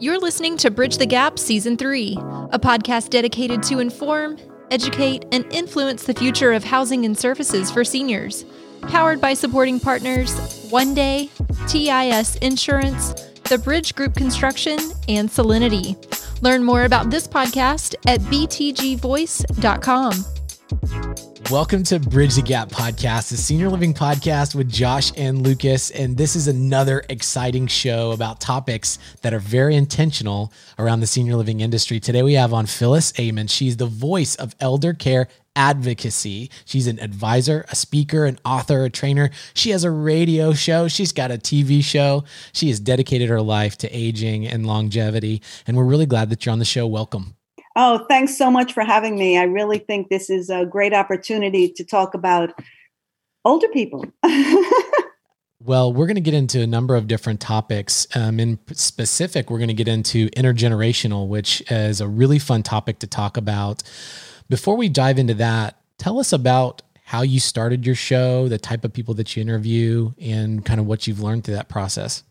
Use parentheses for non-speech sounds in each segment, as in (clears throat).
You're listening to Bridge the Gap Season 3, a podcast dedicated to inform, educate, and influence the future of housing and services for seniors. Powered by supporting partners One Day, TIS Insurance, The Bridge Group Construction, and Solinity. Learn more about this podcast at btgvoice.com. Welcome to Bridge the Gap podcast, the senior living podcast with Josh and Lucas. And this is another exciting show about topics that are very intentional around the senior living industry. Today we have on Phyllis Ayman. She's the voice of elder care advocacy. She's an advisor, a speaker, an author, a trainer. She has a radio show. She's got a TV show. She has dedicated her life to aging and longevity. And we're really glad that you're on the show. Welcome. Oh, thanks so much for having me. I really think this is a great opportunity to talk about older people. (laughs) Well, we're going to get into a number of different topics. Um, in specific, we're going to get into intergenerational, which is a really fun topic to talk about. Before we dive into that, tell us about how you started your show, the type of people that you interview, and kind of what you've learned through that process.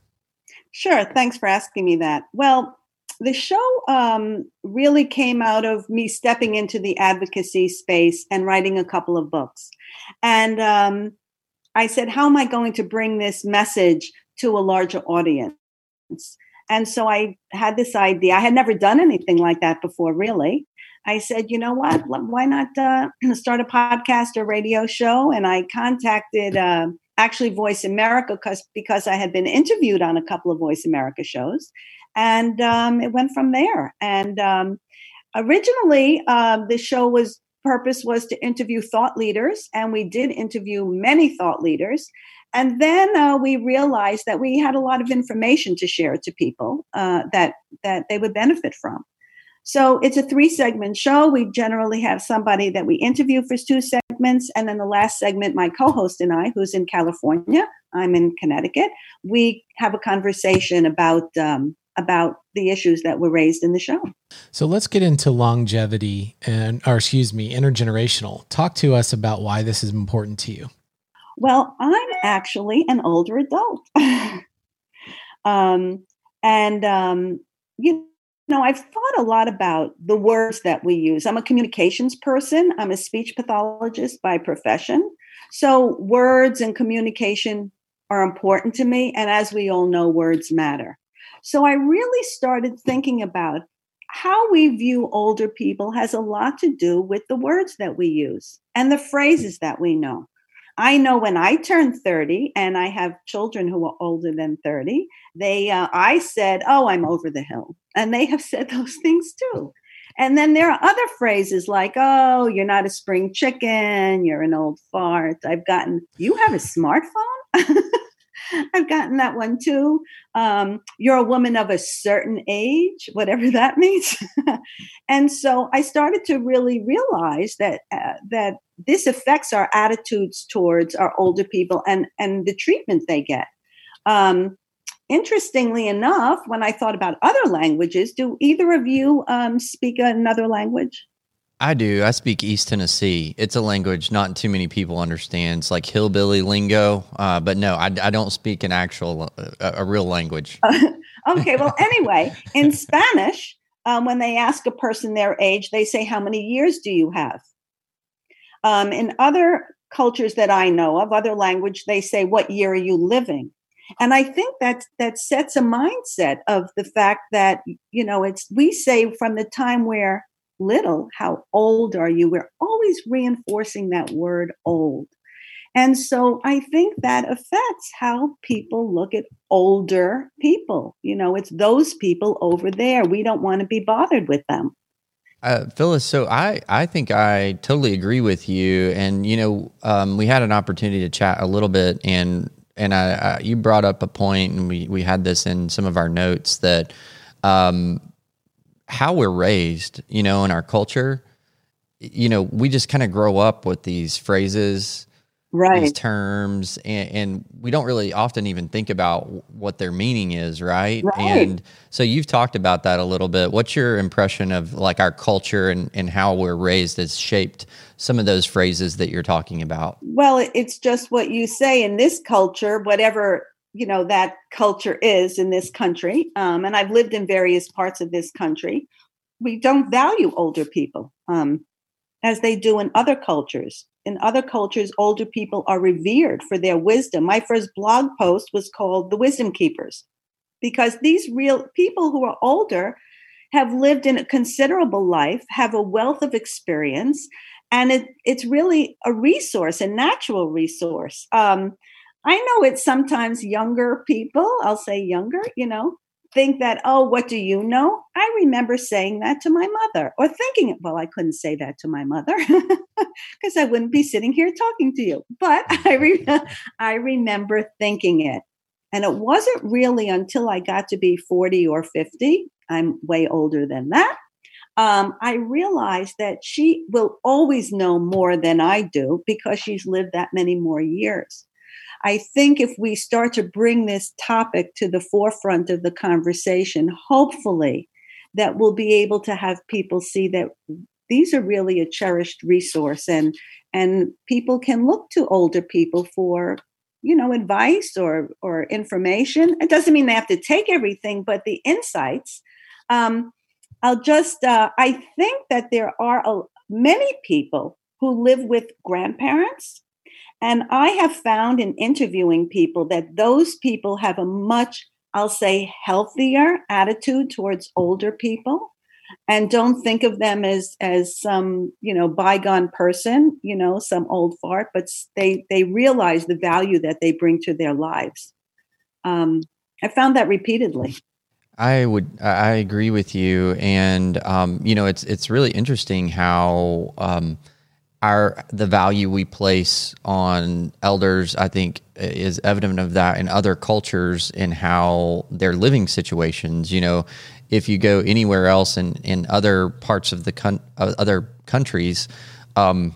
Sure. Thanks for asking me that. Well, the show um, really came out of me stepping into the advocacy space and writing a couple of books. And um, I said, How am I going to bring this message to a larger audience? And so I had this idea. I had never done anything like that before, really. I said, you know what? Why not uh, (clears throat) start a podcast or radio show? And I contacted uh, actually Voice America because because I had been interviewed on a couple of Voice America shows, and um, it went from there. And um, originally, uh, the show was purpose was to interview thought leaders, and we did interview many thought leaders. And then uh, we realized that we had a lot of information to share to people uh, that that they would benefit from. So it's a three segment show. We generally have somebody that we interview for two segments. And then the last segment, my co host and I, who's in California, I'm in Connecticut, we have a conversation about. Um, about the issues that were raised in the show. So let's get into longevity and, or excuse me, intergenerational. Talk to us about why this is important to you. Well, I'm actually an older adult. (laughs) um, and, um, you know, I've thought a lot about the words that we use. I'm a communications person, I'm a speech pathologist by profession. So, words and communication are important to me. And as we all know, words matter. So, I really started thinking about how we view older people has a lot to do with the words that we use and the phrases that we know. I know when I turned 30 and I have children who are older than 30, they uh, I said, "Oh, I'm over the hill." And they have (laughs) said those things too. And then there are other phrases like, "Oh, you're not a spring chicken, you're an old fart." I've gotten, "You have a smartphone?" (laughs) I've gotten that one too. Um, you're a woman of a certain age, whatever (laughs) that means. and so I started to really realize that uh, that this affects our attitudes towards our older people and and the treatment they get. Um, interestingly enough, when I thought about other languages, do either of you um, speak another language? I do. I speak East Tennessee. It's a language not too many people understand. It's like hillbilly lingo, uh, but no, I, I, don't speak an actual, uh, a real language. (laughs) okay. Well, anyway, in Spanish, um, when they ask a person their age, they say, "How many years do you have?" Um, in other cultures that I know of, other language, they say, "What year are you living?" And I think that that sets a mindset of the fact that you know it's we say from the time we're little, how old are you? We're always reinforcing that word old. And so I think that affects how people look at older people. You know, it's those people over there. We don't want to be bothered with them. Uh, Phyllis, so I, I think I totally agree with you. And, you know, um, we had an opportunity to chat a little bit and, and I, I, you brought up a point and we, we had this in some of our notes that, um, how we're raised, you know, in our culture, you know, we just kind of grow up with these phrases, right. these terms, and, and, we don't really often even think about what their meaning is, right? right? And so you've talked about that a little bit. What's your impression of like our culture and, and how we're raised has shaped some of those phrases that you're talking about? Well, it's just what you say in this culture, whatever you know that culture is in this country um, and i've lived in various parts of this country. We don't value older people um, as they do in other cultures. In other cultures older people are revered for their wisdom. My first blog post was called the wisdom keepers because these real people who are older have lived in a considerable life have a wealth of experience and it, it's really a resource a natural resource. Um, I know it's sometimes younger people, I'll say younger, you know, think that, oh, what do you know? I remember saying that to my mother or thinking, it. well, I couldn't say that to my mother (laughs) because I wouldn't be sitting here talking to you. But (laughs) I, re- I remember thinking it. And it wasn't really until I got to be 40 or 50, I'm way older than that. Um, I realized that she will always know more than I do because she's lived that many more years. I think if we start to bring this topic to the forefront of the conversation, hopefully that we'll be able to have people see that these are really a cherished resource and and people can look to older people for you know advice or or information. It doesn't mean they have to take everything but the insights. Um, i'll just uh, i think that there are a, many people who live with grandparents and I have found in interviewing people that those people have a much, I'll say, healthier attitude towards older people and don't think of them as as some you know bygone person you know some old fart but they they realize the value that they bring to their lives. Um, i found that repeatedly. I would I agree with you, and um, you know it's it's really interesting how um, our the value we place on elders i think is evident of that in other cultures in how their living situations you know if you go anywhere else in in other parts of the con- uh, other countries um,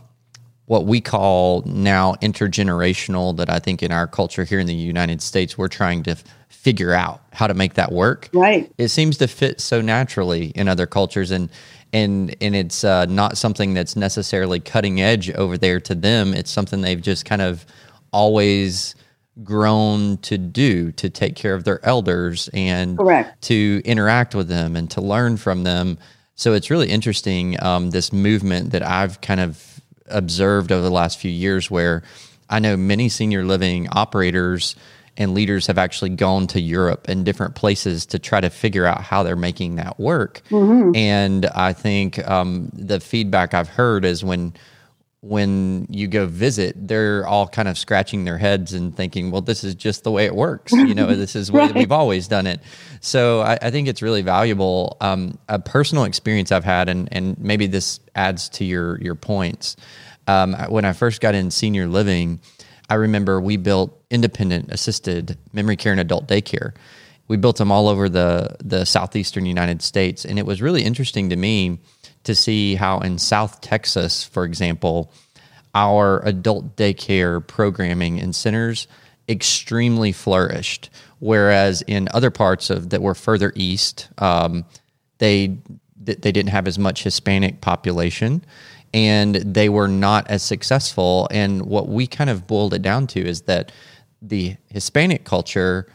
what we call now intergenerational that i think in our culture here in the united states we're trying to f- figure out how to make that work right it seems to fit so naturally in other cultures and and and it's uh, not something that's necessarily cutting edge over there to them. It's something they've just kind of always grown to do to take care of their elders and Correct. to interact with them and to learn from them. So it's really interesting um, this movement that I've kind of observed over the last few years, where I know many senior living operators and leaders have actually gone to Europe and different places to try to figure out how they're making that work. Mm-hmm. And I think um, the feedback I've heard is when when you go visit, they're all kind of scratching their heads and thinking, "Well, this is just the way it works. You know, (laughs) this is right. we've always done it." So I, I think it's really valuable. Um, a personal experience I've had, and and maybe this adds to your your points. Um, when I first got in senior living, I remember we built independent assisted memory care and adult daycare. We built them all over the the southeastern United States, and it was really interesting to me to see how in South Texas, for example, our adult daycare programming and centers extremely flourished, whereas in other parts of that were further east, um, they they didn't have as much Hispanic population and they were not as successful. And what we kind of boiled it down to is that the Hispanic culture,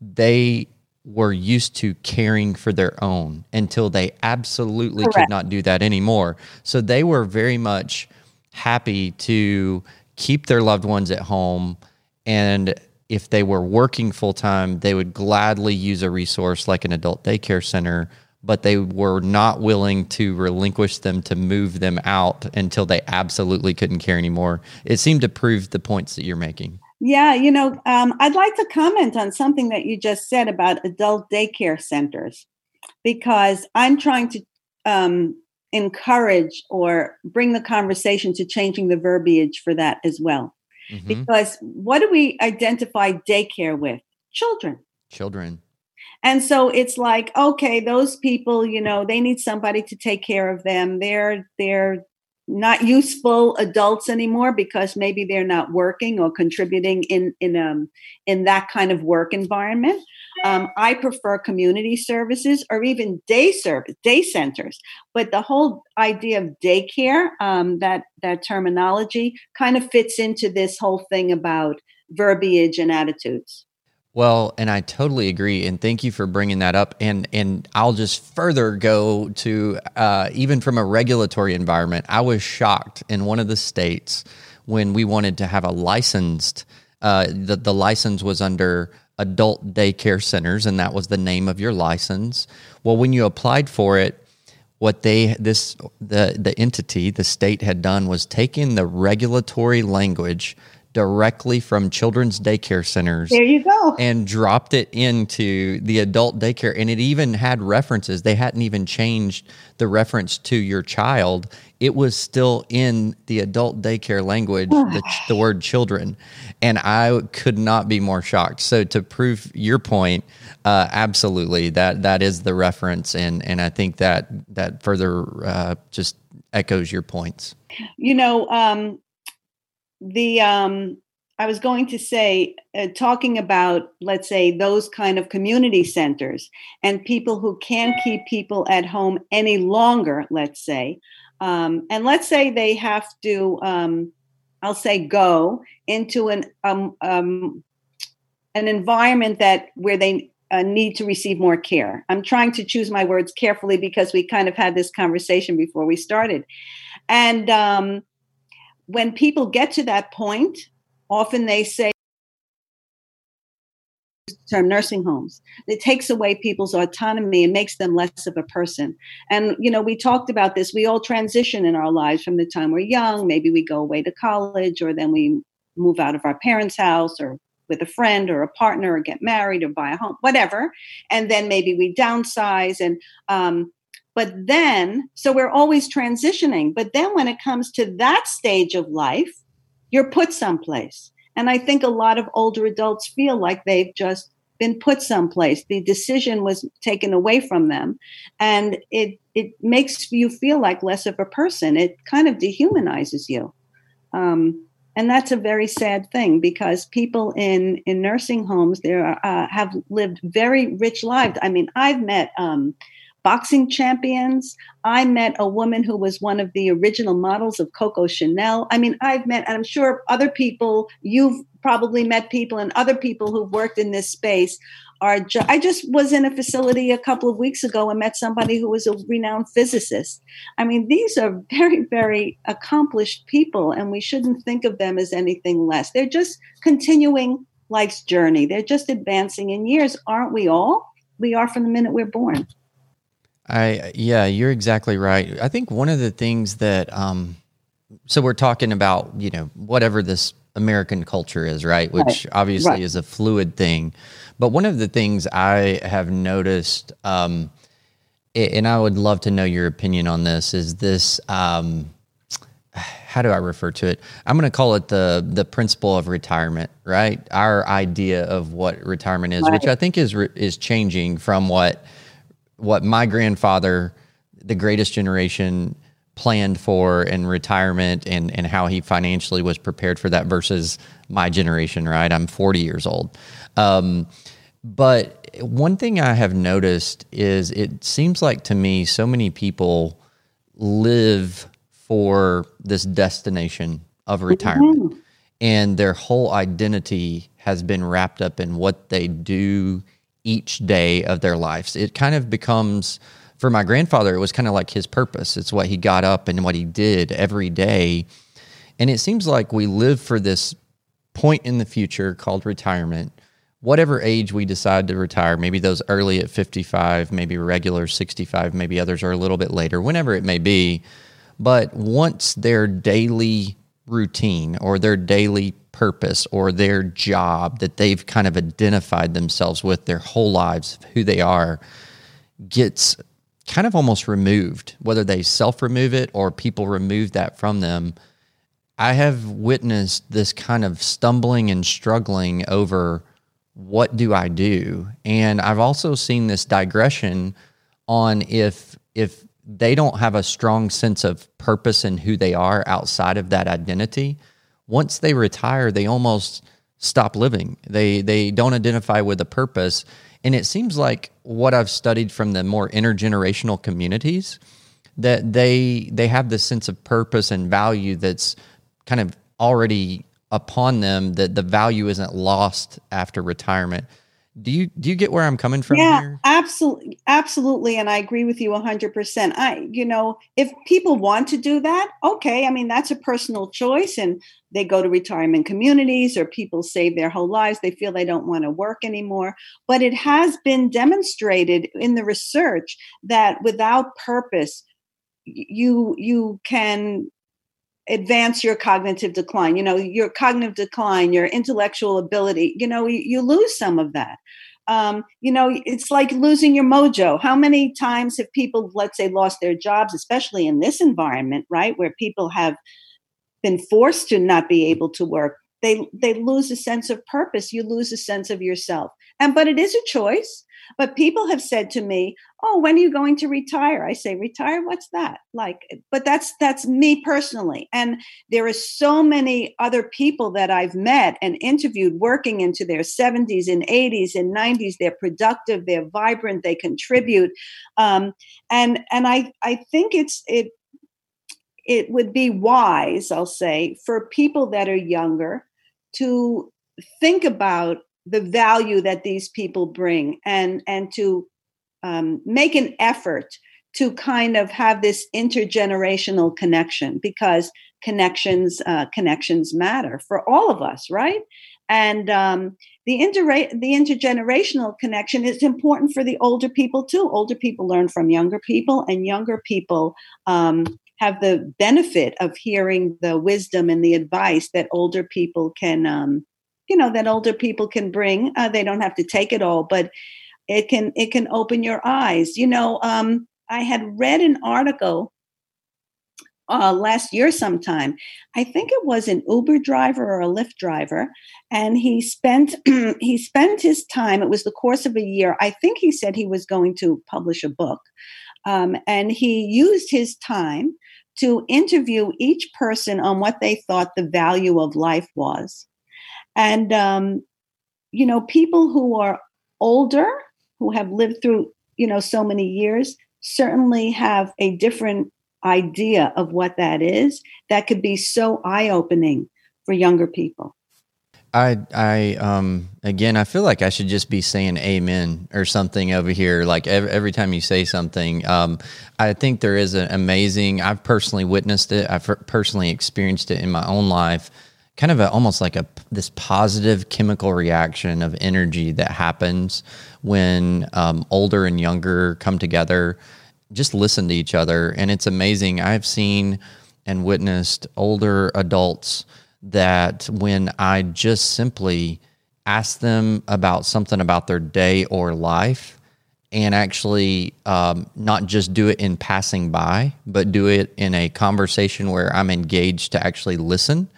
they were used to caring for their own until they absolutely Correct. could not do that anymore. So they were very much happy to keep their loved ones at home. And if they were working full time, they would gladly use a resource like an adult daycare center but they were not willing to relinquish them to move them out until they absolutely couldn't care anymore. It seemed to prove the points that you're making. Yeah, you know, um, I'd like to comment on something that you just said about adult daycare centers because I'm trying to um, encourage or bring the conversation to changing the verbiage for that as well. Mm-hmm. Because what do we identify daycare with? Children. Children. And so it's like, okay, those people, you know, they need somebody to take care of them. They're they're not useful adults anymore because maybe they're not working or contributing in in um in that kind of work environment. Um, I prefer community services or even day service, day centers. But the whole idea of daycare, um, that that terminology, kind of fits into this whole thing about verbiage and attitudes. Well, and I totally agree, and thank you for bringing that up. And and I'll just further go to uh, even from a regulatory environment. I was shocked in one of the states when we wanted to have a licensed. Uh, the the license was under adult daycare centers, and that was the name of your license. Well, when you applied for it, what they this the the entity the state had done was taking the regulatory language directly from children's daycare centers. There you go. And dropped it into the adult daycare. And it even had references. They hadn't even changed the reference to your child. It was still in the adult daycare language, the, the word children. And I could not be more shocked. So to prove your point, uh, absolutely, that that is the reference, and and I think that that further uh, just echoes your points. You know, um, the um, I was going to say, uh, talking about, let's say, those kind of community centers and people who can't keep people at home any longer, let's say. Um, and let's say they have to, um, I'll say, go into an um, um, an environment that where they uh, need to receive more care. I'm trying to choose my words carefully because we kind of had this conversation before we started, and um, when people get to that point, often they say term nursing homes. It takes away people's autonomy and makes them less of a person. And you know we talked about this. We all transition in our lives from the time we're young. Maybe we go away to college or then we move out of our parents house or with a friend or a partner or get married or buy a home whatever. And then maybe we downsize and um, but then, so we're always transitioning. But then when it comes to that stage of life, you're put someplace. And I think a lot of older adults feel like they've just been put someplace. The decision was taken away from them. And it, it makes you feel like less of a person. It kind of dehumanizes you. Um, and that's a very sad thing because people in in nursing homes there uh, have lived very rich lives. I mean, I've met um, boxing champions. I met a woman who was one of the original models of Coco Chanel. I mean, I've met, and I'm sure other people, you've probably met people and other people who've worked in this space are. Ju- I just was in a facility a couple of weeks ago and met somebody who was a renowned physicist. I mean, these are very, very accomplished people, and we shouldn't think of them as anything less. They're just continuing life's journey. They're just advancing in years, aren't we all? We are from the minute we're born. I yeah, you're exactly right. I think one of the things that um, so we're talking about you know whatever this American culture is, right? Which right. obviously right. is a fluid thing. But one of the things I have noticed, um, and I would love to know your opinion on this, is this. Um, how do I refer to it? I'm going to call it the the principle of retirement, right? Our idea of what retirement is, right. which I think is is changing from what what my grandfather, the greatest generation, planned for in retirement and, and how he financially was prepared for that versus my generation, right? I'm 40 years old. Um, but one thing I have noticed is it seems like to me so many people live for this destination of retirement mm-hmm. and their whole identity has been wrapped up in what they do each day of their lives. It kind of becomes, for my grandfather, it was kind of like his purpose. It's what he got up and what he did every day. And it seems like we live for this point in the future called retirement. Whatever age we decide to retire, maybe those early at 55, maybe regular 65, maybe others are a little bit later, whenever it may be. But once their daily routine or their daily purpose or their job that they've kind of identified themselves with their whole lives, who they are, gets kind of almost removed, whether they self remove it or people remove that from them. I have witnessed this kind of stumbling and struggling over what do I do? And I've also seen this digression on if if they don't have a strong sense of purpose and who they are outside of that identity, once they retire, they almost stop living. They they don't identify with a purpose. And it seems like what I've studied from the more intergenerational communities that they they have this sense of purpose and value that's kind of already upon them that the value isn't lost after retirement. Do you do you get where I'm coming from yeah, here? absolutely, absolutely, and I agree with you 100. percent I, you know, if people want to do that, okay. I mean, that's a personal choice, and they go to retirement communities, or people save their whole lives. They feel they don't want to work anymore. But it has been demonstrated in the research that without purpose, you you can advance your cognitive decline you know your cognitive decline your intellectual ability you know you, you lose some of that. Um, you know it's like losing your mojo. How many times have people let's say lost their jobs especially in this environment right where people have been forced to not be able to work? They they lose a sense of purpose. You lose a sense of yourself and but it is a choice but people have said to me, "Oh, when are you going to retire?" I say, "Retire? What's that?" Like, but that's that's me personally. And there are so many other people that I've met and interviewed working into their 70s and 80s and 90s. They're productive, they're vibrant, they contribute. Um, and and I I think it's it it would be wise, I'll say, for people that are younger to think about the value that these people bring and and to um, make an effort to kind of have this intergenerational connection because connections uh, connections matter for all of us right? And um, the inter the intergenerational connection is important for the older people too. Older people learn from younger people and younger people um, have the benefit of hearing the wisdom and the advice that older people can um, you know that older people can bring uh, they don't have to take it all but it can it can open your eyes. You know um, i had read an article uh, last year sometime. I think it was an uber driver or a lyft driver and he spent (clears throat) he spent his time it was the course of a year i think he said he was going to publish a book um, and he used his time to interview each person on what they thought the value of life was and, um, you know, people who are older, who have lived through, you know, so many years, certainly have a different idea of what that is that could be so eye opening for younger people. I I um again I feel like I should just be saying amen or something over here like every, every time you say something um I think there is an amazing I've personally witnessed it I've personally experienced it in my own life kind of a, almost like a this positive chemical reaction of energy that happens when um, older and younger come together just listen to each other. And it's amazing. I've seen and witnessed older adults that when i just simply ask them about something about their day or life and actually um, not just do it in passing by but do it in a conversation where i'm engaged to actually listen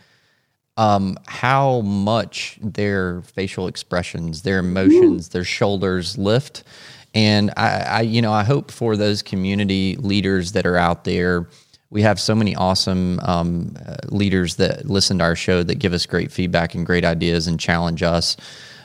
um, how much their facial expressions, their emotions, their shoulders lift. And I, I, you know, I hope for those community leaders that are out there. We have so many awesome um, uh, leaders that listen to our show that give us great feedback and great ideas and challenge us.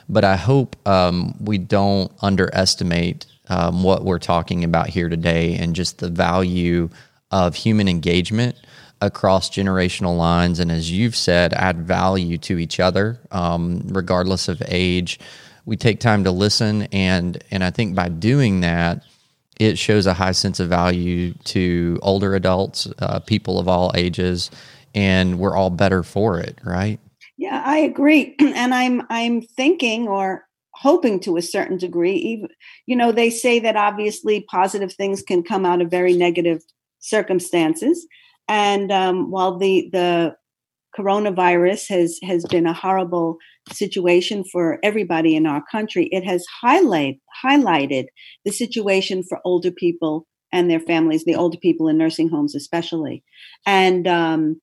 But I hope um, we don't underestimate um, what we're talking about here today and just the value of human engagement across generational lines and as you've said add value to each other um, regardless of age. We take time to listen and and i think by doing that it shows a high sense of value to older adults uh, people of all ages and we're all better for it right? Yeah i agree. (clears throat) And i'm i'm thinking or hoping to a certain degree even you know they say that obviously positive things can come out of very negative circumstances and um, while the the coronavirus has has been a horrible situation for everybody in our country, it has highlight highlighted the situation for older people and their families, the older people in nursing homes especially. And um,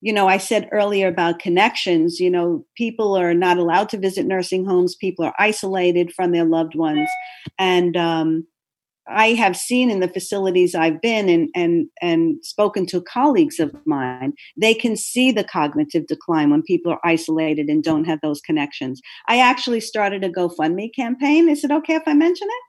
you know, I said earlier about connections. You know, people are not allowed to visit nursing homes. People are isolated from their loved ones, and um, I have seen in the facilities I've been and and and spoken to colleagues of mine, they can see the cognitive decline when people are isolated and don't have those connections. I actually started a GoFundMe campaign. Is it okay if I mention it?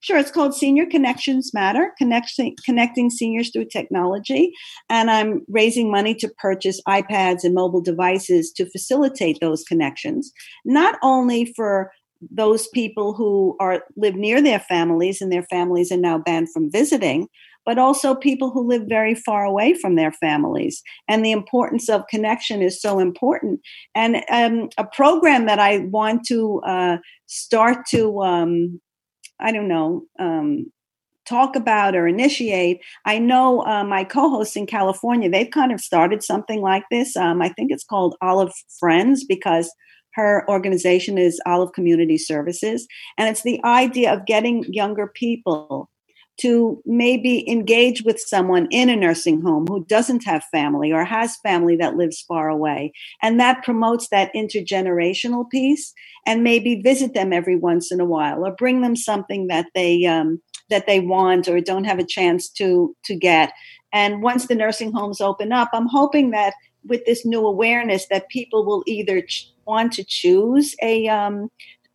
Sure, it's called Senior Connections Matter, connecting, connecting seniors through technology. And I'm raising money to purchase iPads and mobile devices to facilitate those connections, not only for those people who are live near their families and their families are now banned from visiting but also people who live very far away from their families. And the importance of connection is so important. And um, a program that I want to uh, start to, um, I don't know, um, talk about or initiate. I know uh, my co hosts in California, they've kind of started something like this. Um, I think it's called Olive Friends because her organization is Olive Community Services. And it's the idea of getting younger people to maybe engage with someone in a nursing home who doesn't have family or has family that lives far away. And that promotes that intergenerational piece and maybe visit them every once in a while or bring them something that they um, that they want or don't have a chance to to get. And once the nursing homes open up, I'm hoping that with this new awareness that people will either ch- want to choose a um,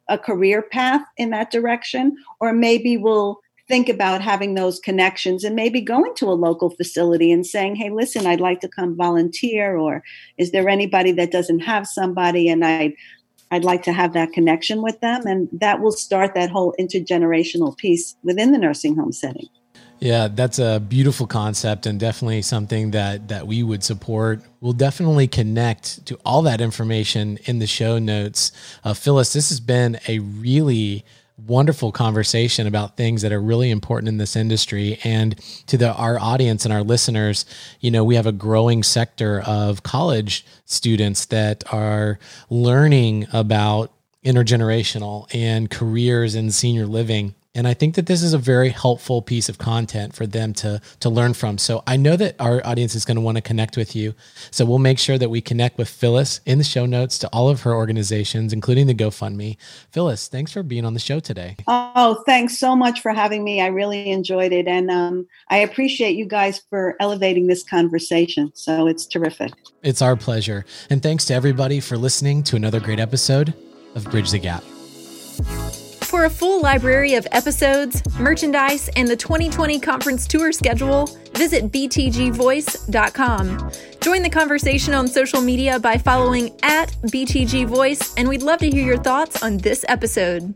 a career path in that direction or maybe we'll think about having those connections and maybe going to a local facility and saying, hey, listen, I'd like to come volunteer, or is there anybody that doesn't have somebody and I'd I'd like to have that connection with them. And that will start that whole intergenerational piece within the nursing home setting. Yeah, that's a beautiful concept and definitely something that that we would support. We'll definitely connect to all that information in the show notes. Uh, Phyllis, this has been a really wonderful conversation about things that are really important in this industry and to the our audience and our listeners you know we have a growing sector of college students that are learning about intergenerational and careers in senior living and I think that this is a very helpful piece of content for them to to learn from. So I know that our audience is going to want to connect with you. So we'll make sure that we connect with Phyllis in the show notes to all of her organizations, including the GoFundMe. Phyllis, thanks for being on the show today. Oh, thanks so much for having me. I really enjoyed it, and um, I appreciate you guys for elevating this conversation. So it's terrific. It's our pleasure, and thanks to everybody for listening to another great episode of Bridge the Gap. For a full library of episodes, merchandise, and the 2020 conference tour schedule, visit btgvoice.com. Join the conversation on social media by following at BTGVoice, and we'd love to hear your thoughts on this episode.